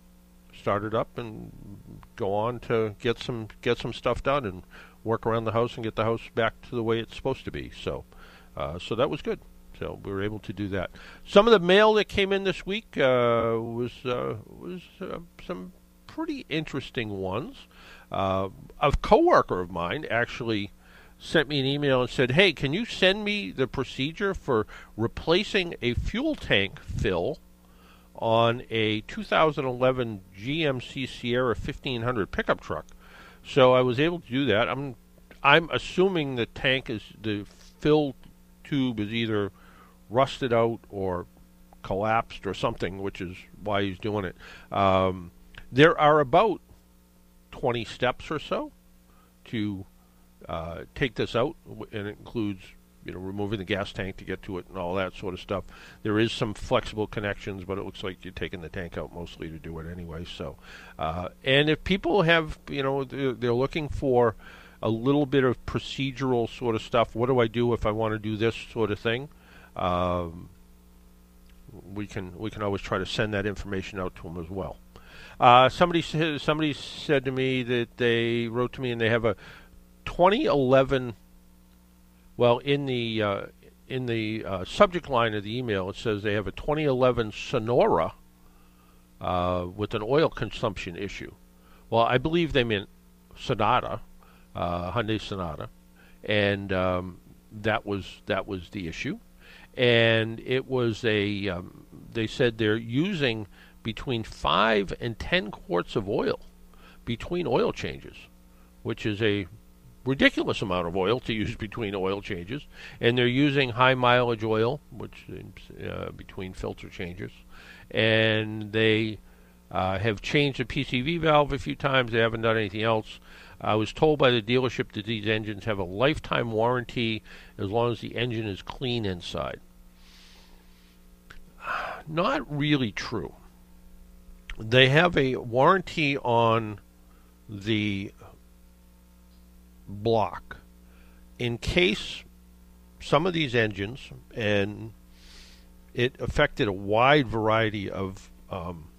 start it up and go on to get some get some stuff done and work around the house and get the house back to the way it's supposed to be. So, uh, so that was good. So we were able to do that. Some of the mail that came in this week uh, was uh, was uh, some pretty interesting ones. Uh, a coworker of mine actually sent me an email and said, "Hey, can you send me the procedure for replacing a fuel tank fill on a 2011 GMC Sierra 1500 pickup truck?" So I was able to do that. I'm I'm assuming the tank is the fill tube is either rusted out or collapsed or something, which is why he's doing it. Um, there are about 20 steps or so to uh, take this out, and it includes you know removing the gas tank to get to it and all that sort of stuff. There is some flexible connections, but it looks like you're taking the tank out mostly to do it anyway. So, uh, and if people have you know they're, looking for a little bit of procedural sort of stuff, what do I do if I want to do this sort of thing? Um, we can we can always try to send that information out to them as well. Uh, somebody somebody said to me that they wrote to me and they have a 2011. Well, in the uh, in the uh, subject line of the email, it says they have a 2011 Sonora uh, with an oil consumption issue. Well, I believe they meant Sonata, uh, Hyundai Sonata, and um, that was that was the issue. And it was a um, they said they're using between five and ten quarts of oil between oil changes, which is a ridiculous amount of oil to use [LAUGHS] between oil changes, and they're using high mileage oil, which uh, between filter changes, and they uh, have changed the PCV valve a few times. They haven't done anything else. I was told by the dealership that these engines have a lifetime warranty as long as the engine is clean inside. [SIGHS] Not really true. They have a warranty on the block in case some of these engines, and it affected a wide variety of um,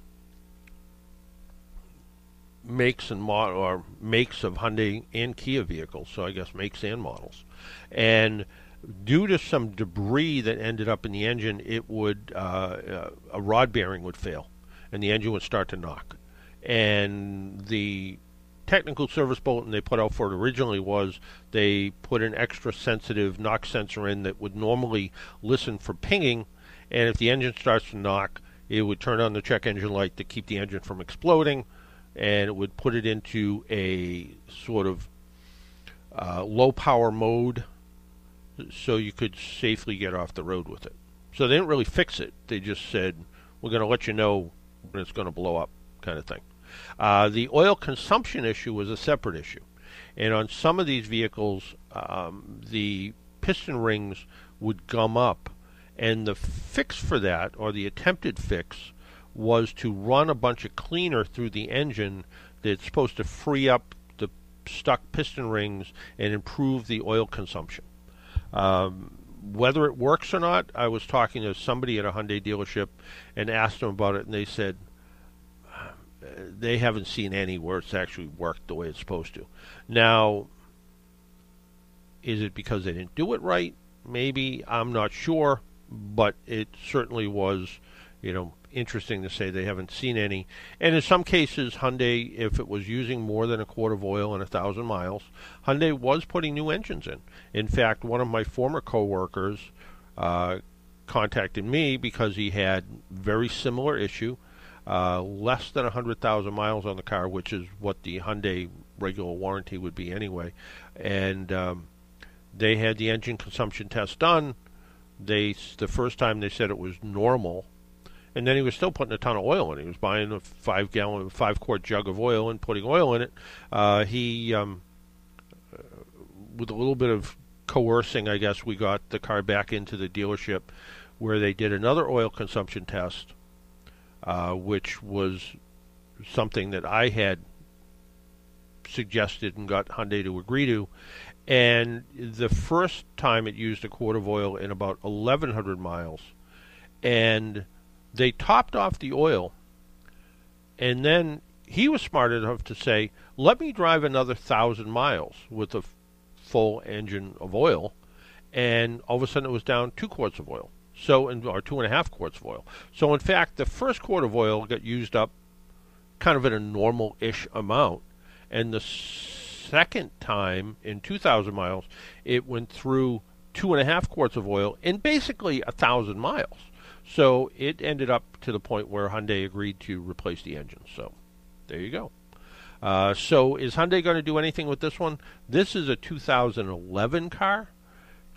makes and mod- or makes of Hyundai and Kia vehicles. So I guess makes and models, and due to some debris that ended up in the engine, it would uh, uh, a rod bearing would fail, and the engine would start to knock, and the technical service bulletin they put out for it originally was they put an extra sensitive knock sensor in that would normally listen for pinging, and if the engine starts to knock, it would turn on the check engine light to keep the engine from exploding, and it would put it into a sort of uh, low power mode so you could safely get off the road with it. So they didn't really fix it. They just said, we're going to let you know when it's going to blow up, kind of thing. Uh, the oil consumption issue was a separate issue. And on some of these vehicles, um, the piston rings would gum up. And the fix for that, or the attempted fix, was to run a bunch of cleaner through the engine that's supposed to free up the stuck piston rings and improve the oil consumption. Um, whether it works or not, I was talking to somebody at a Hyundai dealership and asked them about it, and they said they haven't seen any where it's actually worked the way it's supposed to. Now, is it because they didn't do it right? Maybe I'm not sure, but it certainly was, you know, interesting to say they haven't seen any. And in some cases, Hyundai, if it was using more than a quart of oil in a thousand miles, Hyundai was putting new engines in. In fact, one of my former coworkers uh, contacted me because he had very similar issue, uh, less than a hundred thousand miles on the car, which is what the Hyundai regular warranty would be anyway, and um, they had the engine consumption test done. They the first time they said it was normal and then he was still putting a ton of oil in. He was buying a five gallon, five quart jug of oil and putting oil in it. Uh, he, um, uh, with a little bit of coercing, I guess, we got the car back into the dealership where they did another oil consumption test, uh, which was something that I had suggested and got Hyundai to agree to. And the first time it used a quart of oil in about 1,100 miles, and they topped off the oil, and then he was smart enough to say, "Let me drive another thousand miles with a f- full engine of oil," and all of a sudden it was down two quarts of oil. So, in, or two and a half quarts of oil. So, in fact, the first quart of oil got used up kind of in a normal-ish amount, and the second time in 2,000 miles, it went through two and a half quarts of oil in basically a thousand miles. So it ended up to the point where Hyundai agreed to replace the engine. So there you go. Uh, so is Hyundai going to do anything with this one? This is a 2011 car.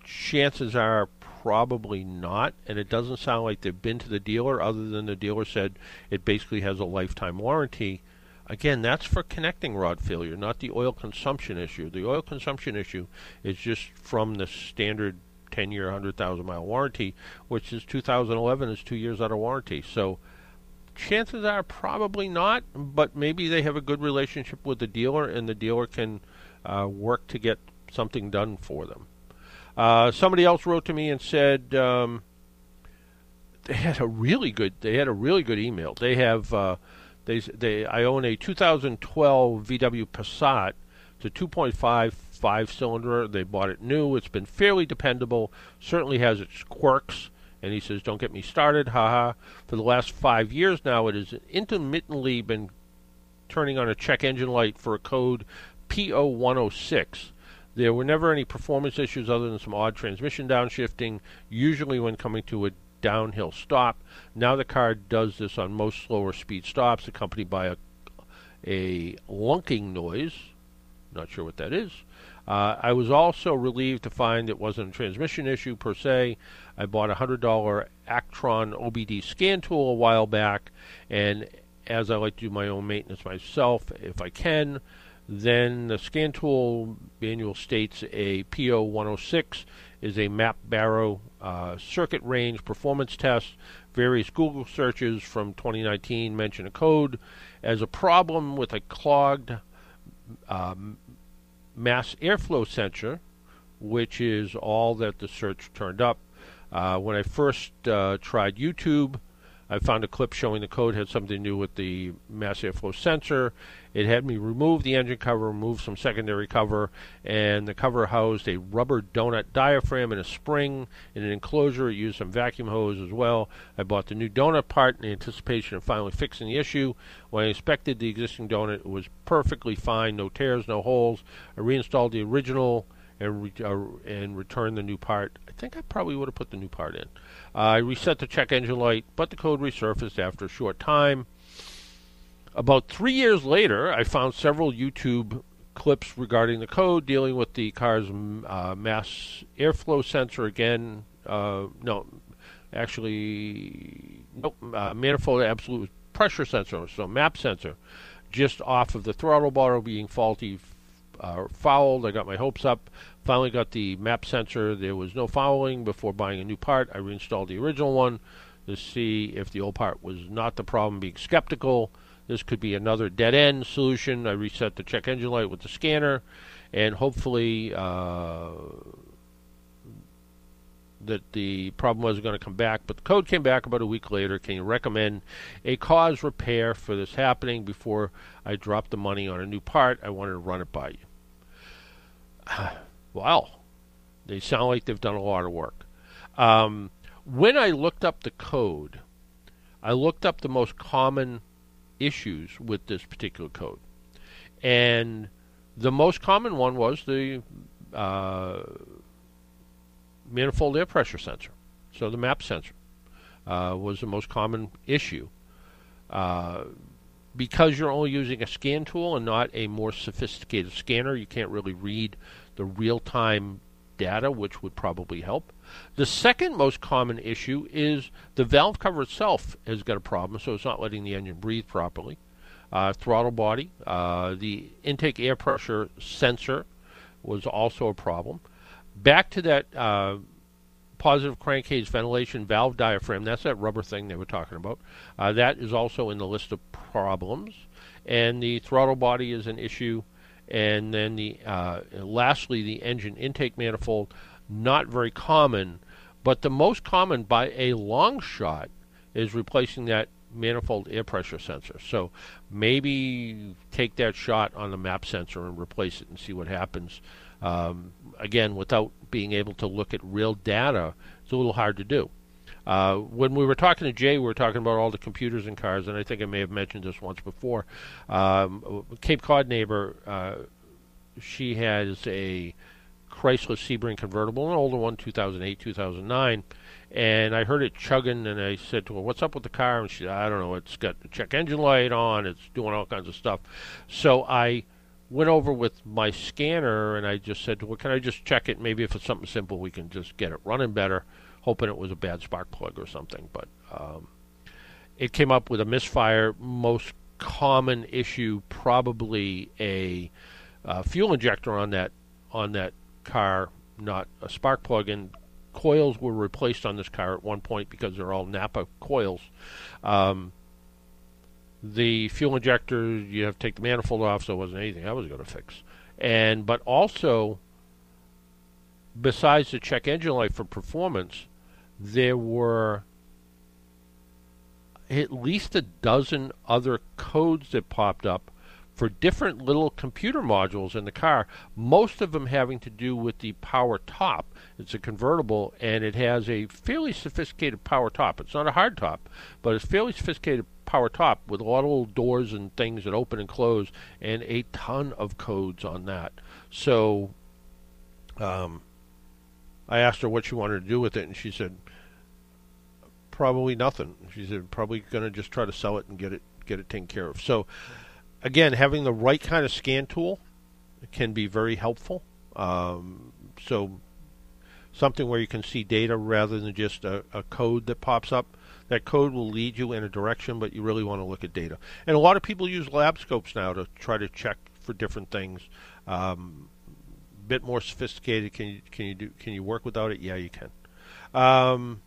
Chances are probably not, and it doesn't sound like they've been to the dealer other than the dealer said it basically has a lifetime warranty. Again, that's for connecting rod failure, not the oil consumption issue. The oil consumption issue is just from the standard 10 year, 100,000 mile warranty, which is 2011 is two years out of warranty. So chances are probably not, but maybe they have a good relationship with the dealer and the dealer can uh, work to get something done for them. Uh, somebody else wrote to me and said um, they had a really good they had a really good email. They have uh, they they I own a 2012 VW Passat. It's a 2.5 five cylinder. They bought it new. It's been fairly dependable. Certainly has its quirks. And he says, "Don't get me started, haha." For the last five years now, it has intermittently been turning on a check engine light for a code P0106. There were never any performance issues other than some odd transmission downshifting, usually when coming to a downhill stop. Now the car does this on most slower speed stops, accompanied by a, a lunking noise. Not sure what that is. Uh, I was also relieved to find it wasn't a transmission issue per se. I bought a $100 Actron OBD scan tool a while back, and as I like to do my own maintenance myself, if I can, then the scan tool manual states a P0106 is a map baro uh, circuit range performance test. Various Google searches from 2019 mention a code as a problem with a clogged um, mass airflow sensor, which is all that the search turned up. Uh, when I first uh, tried YouTube, I found a clip showing the code had something to do with the mass airflow sensor. It had me remove the engine cover, remove some secondary cover, and the cover housed a rubber donut diaphragm and a spring in an enclosure. It used some vacuum hose as well. I bought the new donut part in anticipation of finally fixing the issue. When I inspected the existing donut, it was perfectly fine, no tears, no holes. I reinstalled the original and re- uh, and returned the new part. I think I probably would have put the new part in. Uh, I reset the check engine light, but the code resurfaced after a short time. About three years later, I found several YouTube clips regarding the code dealing with the car's uh, mass airflow sensor again. Uh, no, actually, nope, uh, manifold absolute pressure sensor, so map sensor, just off of the throttle bottle being faulty, uh, fouled. I got my hopes up. Finally got the map sensor. There was no fouling before buying a new part. I reinstalled the original one to see if the old part was not the problem. Being skeptical, this could be another dead end solution. I reset the check engine light with the scanner, and hopefully. Uh, that the problem wasn't going to come back, but the code came back about a week later. Can you recommend a cause repair for this happening before I drop the money on a new part? I wanted to run it by you. [SIGHS] wow, they sound like they've done a lot of work. Um, when I looked up the code, I looked up the most common issues with this particular code, and the most common one was the uh, manifold air pressure sensor. So the map sensor uh, was the most common issue. Uh, because you're only using a scan tool and not a more sophisticated scanner, you can't really read the real time data, which would probably help. The second most common issue is the valve cover itself has got a problem, so it's not letting the engine breathe properly. Uh, throttle body, uh, the intake air pressure sensor was also a problem. Back to that uh, positive crankcase ventilation valve diaphragm, that's that rubber thing they were talking about. Uh, that is also in the list of problems. And the throttle body is an issue. And then the uh, lastly, the engine intake manifold, not very common, but the most common by a long shot is replacing that manifold air pressure sensor. So maybe take that shot on the map sensor and replace it and see what happens. Um, again, without being able to look at real data, it's a little hard to do. Uh, when we were talking to Jay, we were talking about all the computers in cars, and I think I may have mentioned this once before. Um, Cape Cod neighbor, uh, she has a Chrysler Sebring convertible, an older one, 2008, 2009. And I heard it chugging, and I said to her, "What's up with the car?" And she said, "I don't know. It's got the check engine light on. It's doing all kinds of stuff." So I went over with my scanner, and I just said, "Well, can I just check it? Maybe if it's something simple, we can just get it running better." Hoping it was a bad spark plug or something, but um, it came up with a misfire. Most common issue, probably a uh, fuel injector on that on that car, not a spark plug. And coils were replaced on this car at one point because they're all Napa coils. Um, the fuel injector, you have to take the manifold off, so it wasn't anything I was going to fix. And but also, besides the check engine light for performance, there were at least a dozen other codes that popped up for different little computer modules in the car, most of them having to do with the power top. It's a convertible and it has a fairly sophisticated power top. It's not a hard top, but it's fairly sophisticated power top with a lot of little doors and things that open and close and a ton of codes on that. So um, I asked her what she wanted to do with it and she said probably nothing. She said probably going to just try to sell it and get it get it taken care of. So again, having the right kind of scan tool can be very helpful. Um, so something where you can see data rather than just a, a, code that pops up. That code will lead you in a direction, but you really want to look at data. And a lot of people use lab scopes now to try to check for different things. Um, bit more sophisticated. Can you can you do can you work without it? Yeah, you can. Um,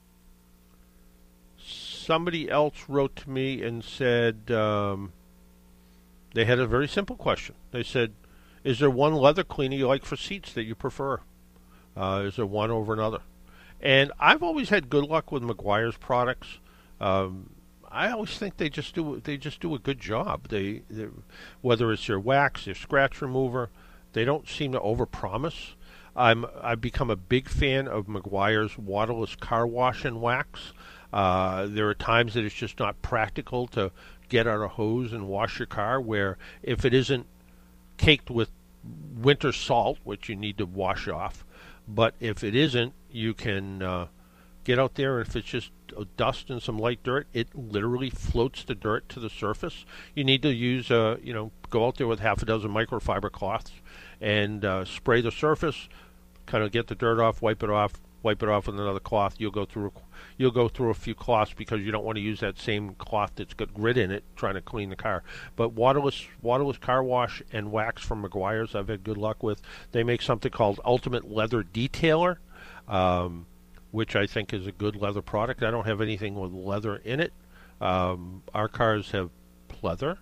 somebody else wrote to me and said. Um, they had a very simple question. They said, "Is there one leather cleaner you like for seats that you prefer? Uh, is there one over another?" And I've always had good luck with Meguiar's products. Um, I always think they just do they just do a good job. They, whether it's their wax, their scratch remover, they don't seem to overpromise. I'm I've become a big fan of Meguiar's waterless car wash and wax. Uh, there are times that it's just not practical to get out a hose and wash your car. Where if it isn't caked with winter salt, which you need to wash off, but if it isn't, you can uh, get out there. And If it's just dust and some light dirt, it literally floats the dirt to the surface. You need to use, uh, you know, go out there with half a dozen microfiber cloths and uh, spray the surface. Kind of get the dirt off, wipe it off, wipe it off with another cloth. You'll go through you'll go through a few cloths because you don't want to use that same cloth that's got grit in it trying to clean the car. But waterless waterless car wash and wax from Meguiar's I've had good luck with. They make something called Ultimate Leather Detailer, um, which I think is a good leather product. I don't have anything with leather in it. Um, our cars have pleather,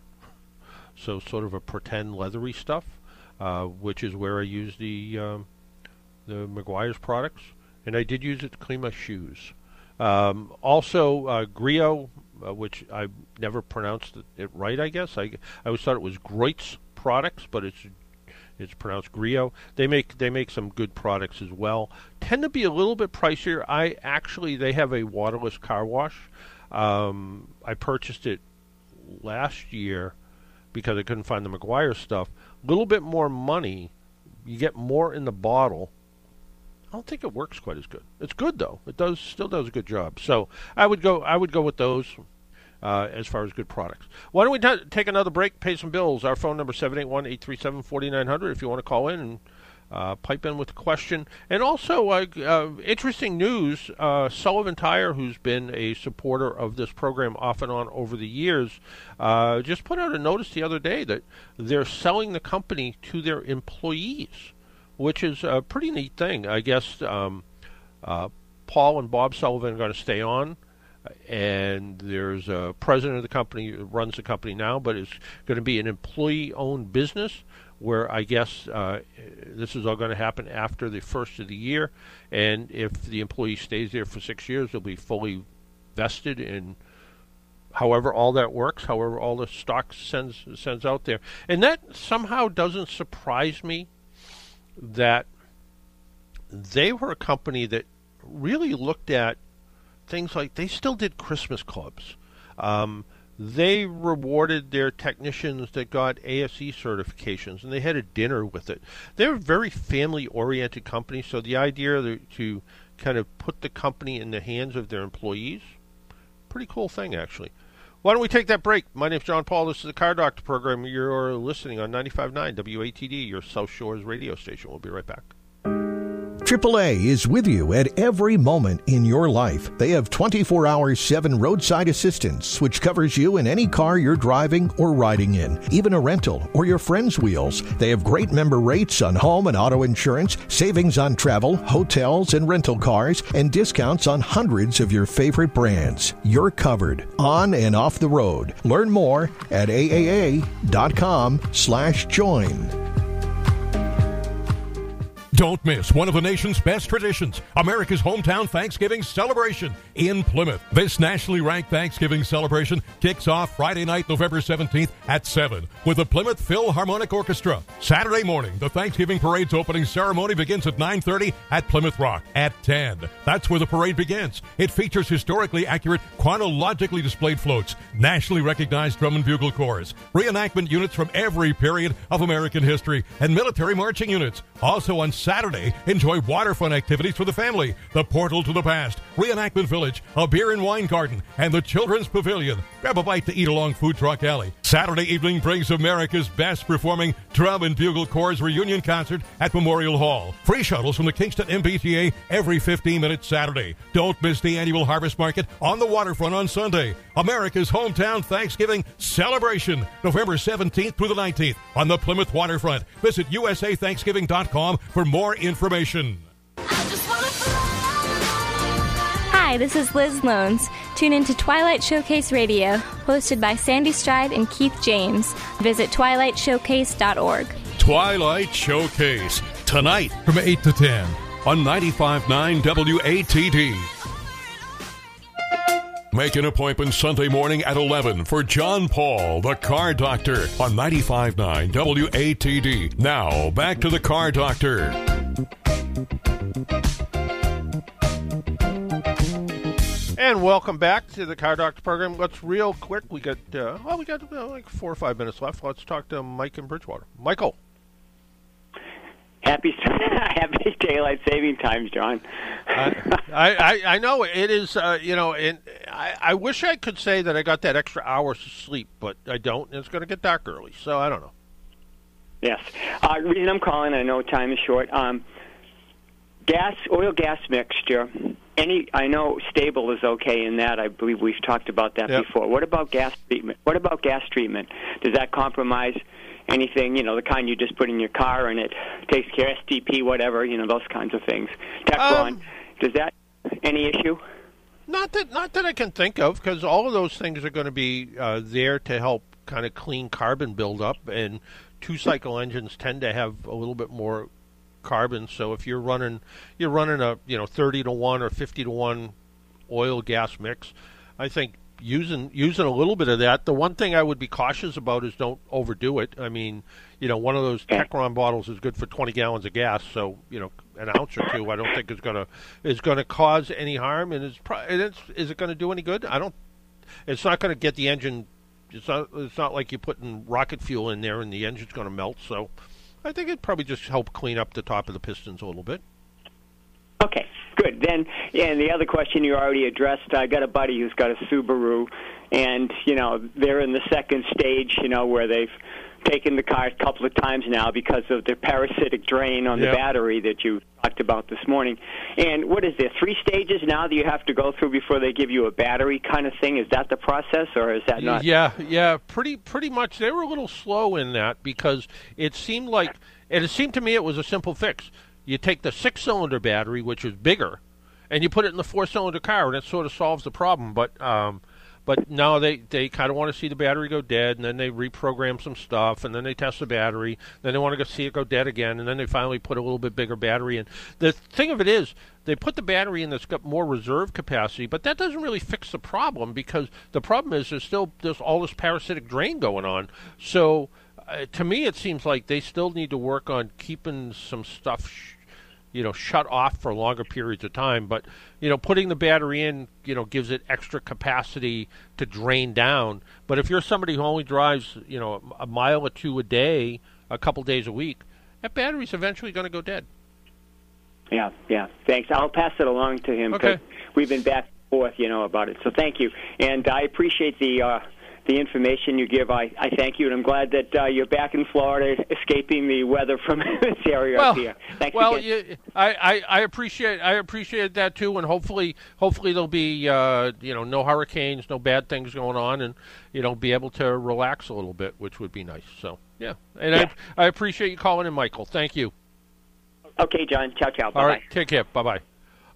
so sort of a pretend leathery stuff, uh, which is where I use the um, the Meguiar's products and I did use it to clean my shoes. Um, also, uh, Griot, uh, which I never pronounced it, right. I guess I I always thought it was Groit's products, but it's it's pronounced Griot. They make they make some good products as well. Tend to be a little bit pricier. I actually they have a waterless car wash. Um, I purchased it last year because I couldn't find the Meguiar stuff. A little bit more money. You get more in the bottle I don't think it works quite as good. It's good though. It does still does a good job. So I would go I would go with those uh, as far as good products. Why don't we t- take another break? Pay some bills. Our phone number seven eight one eight three seven forty nine hundred. If you want to call in and uh, pipe in with a question. And also, uh, uh, interesting news uh, Sullivan Tire, who's been a supporter of this program off and on over the years, uh, just put out a notice the other day that they're selling the company to their employees, which is a pretty neat thing. I guess um, uh, Paul and Bob Sullivan are going to stay on and there's a president of the company runs the company now, but it's going to be an employee-owned business where I guess uh, this is all going to happen after the first of the year, and if the employee stays there for six years, they'll be fully vested in however all that works, however all the stock sends sends out there, and that somehow doesn't surprise me that they were a company that really looked at things like they still did Christmas clubs. Um, they rewarded their technicians that got ASE certifications, and they had a dinner with it. They're a very family-oriented company, so the idea to kind of put the company in the hands of their employees, pretty cool thing actually. Why don't we take that break? My name's John Paul. This is the Car Doctor program. You're listening on 95.9 WATD, your South Shores radio station. We'll be right back. AAA is with you at every moment in your life. They have 24 hour 7 roadside assistance, which covers you in any car you're driving or riding in, even a rental or your friend's wheels. They have great member rates on home and auto insurance, savings on travel, hotels, and rental cars, and discounts on hundreds of your favorite brands. You're covered on and off the road. Learn more at aaa.com slash join. Don't miss one of the nation's best traditions, America's hometown Thanksgiving celebration in Plymouth. This nationally ranked Thanksgiving celebration kicks off Friday night, November 17th at 7 with the Plymouth Philharmonic Orchestra. Saturday morning, the Thanksgiving parade's opening ceremony begins at 9:30 at Plymouth Rock at 10. That's where the parade begins. It features historically accurate, chronologically displayed floats, nationally recognized drum and bugle corps, reenactment units from every period of American history, and military marching units. Also on Saturday, enjoy waterfront activities for the family, the Portal to the Past, Reenactment Village, a beer and wine garden, and the Children's Pavilion. Grab a bite to eat along Food Truck Alley. Saturday evening brings America's best performing drum and bugle corps reunion concert at Memorial Hall. Free shuttles from the Kingston MBTA every 15 minutes Saturday. Don't miss the annual Harvest Market on the waterfront on Sunday. America's hometown Thanksgiving celebration, November 17th through the 19th on the Plymouth waterfront. Visit usathanksgiving.com for more information. Hi, this is Liz Loans. Tune in to Twilight Showcase Radio, hosted by Sandy Stride and Keith James. Visit twilightshowcase.org. Twilight Showcase, tonight from 8 to 10 on 95.9 WATD. Make an appointment Sunday morning at 11 for John Paul, the Car Doctor, on 95.9 WATD. Now, back to the Car Doctor. And welcome back to the Car Doctor program. Let's real quick. We got uh, well, we got uh, like four or five minutes left. Let's talk to Mike in Bridgewater. Michael. Happy [LAUGHS] Happy daylight saving times, John. I, I, I know it is. Uh, you know, and I, I wish I could say that I got that extra hours of sleep, but I don't. And it's going to get dark early, so I don't know. Yes. Uh, reason I'm calling, I know time is short. Um, gas, oil gas mixture. Any, I know Sta-Bil is okay in that. I believe we've talked about that Yep. before. What about gas treatment? What about gas treatment? Does that compromise anything? You know, the kind you just put in your car and it takes care of STP, whatever. You know, those kinds of things. Teflon. Um, does that any issue? Not that, not that I can think of, because all of those things are going to be uh, there to help kind of clean carbon buildup, and two-cycle engines tend to have a little bit more carbon. So if you're running, you're running a you know 30 to one or 50 to one oil gas mix, I think using using a little bit of that. The one thing I would be cautious about is don't overdo it. I mean, you know, one of those Techron bottles is good for 20 gallons of gas, so you know, an ounce or two, I don't think is gonna is gonna cause any harm, and is pro- and it's, is it going to do any good? I don't. It's not going to get the engine. It's not. It's not like you're putting rocket fuel in there and the engine's going to melt. So, I think it probably just help clean up the top of the pistons a little bit. Okay, good. Then, and the other question you already addressed. I got a buddy who's got a Subaru, and you know they're in the second stage. You know where they've taken the car a couple of times now because of the parasitic drain on Yeah. the battery that you talked about this morning. And what is there? Three stages now that you have to go through before they give you a battery kind of thing. Is that the process, or is that not? Yeah, yeah, pretty pretty much. They were a little slow in that because it seemed like, and it seemed to me it was a simple fix. You take the six-cylinder battery, which is bigger, and you put it in the four-cylinder car, and it sort of solves the problem. But um, but now they they kind of want to see the battery go dead, and then they reprogram some stuff, and then they test the battery, then they want to go see it go dead again, and then they finally put a little bit bigger battery in. The thing of it is, they put the battery in that's got more reserve capacity, but that doesn't really fix the problem because the problem is there's still there's all this parasitic drain going on. So uh, to me, it seems like they still need to work on keeping some stuff. Sh- you know, shut off for longer periods of time, but you know, putting the battery in, you know, gives it extra capacity to drain down. But if you're somebody who only drives, you know, a mile or two a day, a couple days a week, that battery's eventually going to go dead. Yeah, yeah. Thanks. I'll pass it along to him Okay. because we've been back and forth, you know, about it. So thank you, and I appreciate the uh, the information you give. I, I thank you, and I'm glad that uh, you're back in Florida, escaping the weather from [LAUGHS] this area well, up here. Thanks well, you, I, I, I appreciate I appreciate that too, and hopefully hopefully there'll be uh, you know no hurricanes, no bad things going on, and you know be able to relax a little bit, which would be nice. So yeah, and Yeah. I I appreciate you calling in, Michael. Thank you. Okay, John. Ciao, ciao. Bye All right, take care. Bye bye.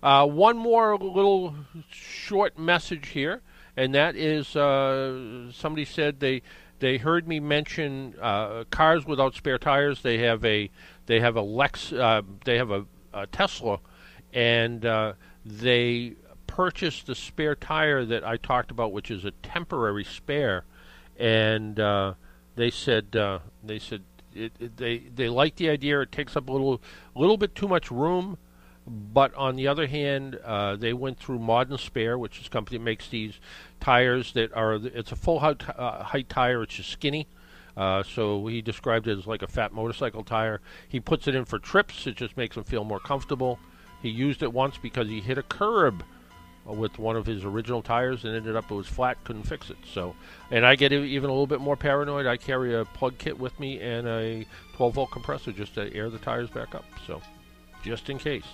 Uh, one more little short message here, and that is uh, somebody said they they heard me mention uh, cars without spare tires. They have a they have a Lex uh, they have a, a Tesla, and uh, they purchased the spare tire that I talked about, which is a temporary spare, and uh, they said uh, they said it, it, they they like the idea. It takes up a little little bit too much room, but on the other hand, uh, they went through Modern Spare, which is a company that makes these tires that are it's a full height, uh, height tire. It's just skinny. Uh, so he described it as like a fat motorcycle tire. He puts it in for trips. It just makes him feel more comfortable. He used it once because he hit a curb with one of his original tires and ended up it was flat, couldn't fix it. So, and I get even a little bit more paranoid. I carry a plug kit with me and a 12 volt compressor just to air the tires back up. So, just in case.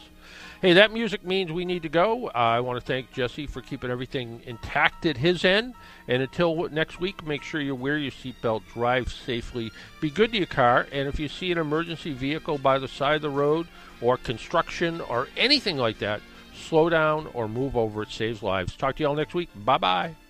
Hey, that music means we need to go. Uh, I want to thank Jesse for keeping everything intact at his end. And until next week, make sure you wear your seatbelt, drive safely, be good to your car, and if you see an emergency vehicle by the side of the road or construction or anything like that, slow down or move over. It saves lives. Talk to you all next week. Bye bye.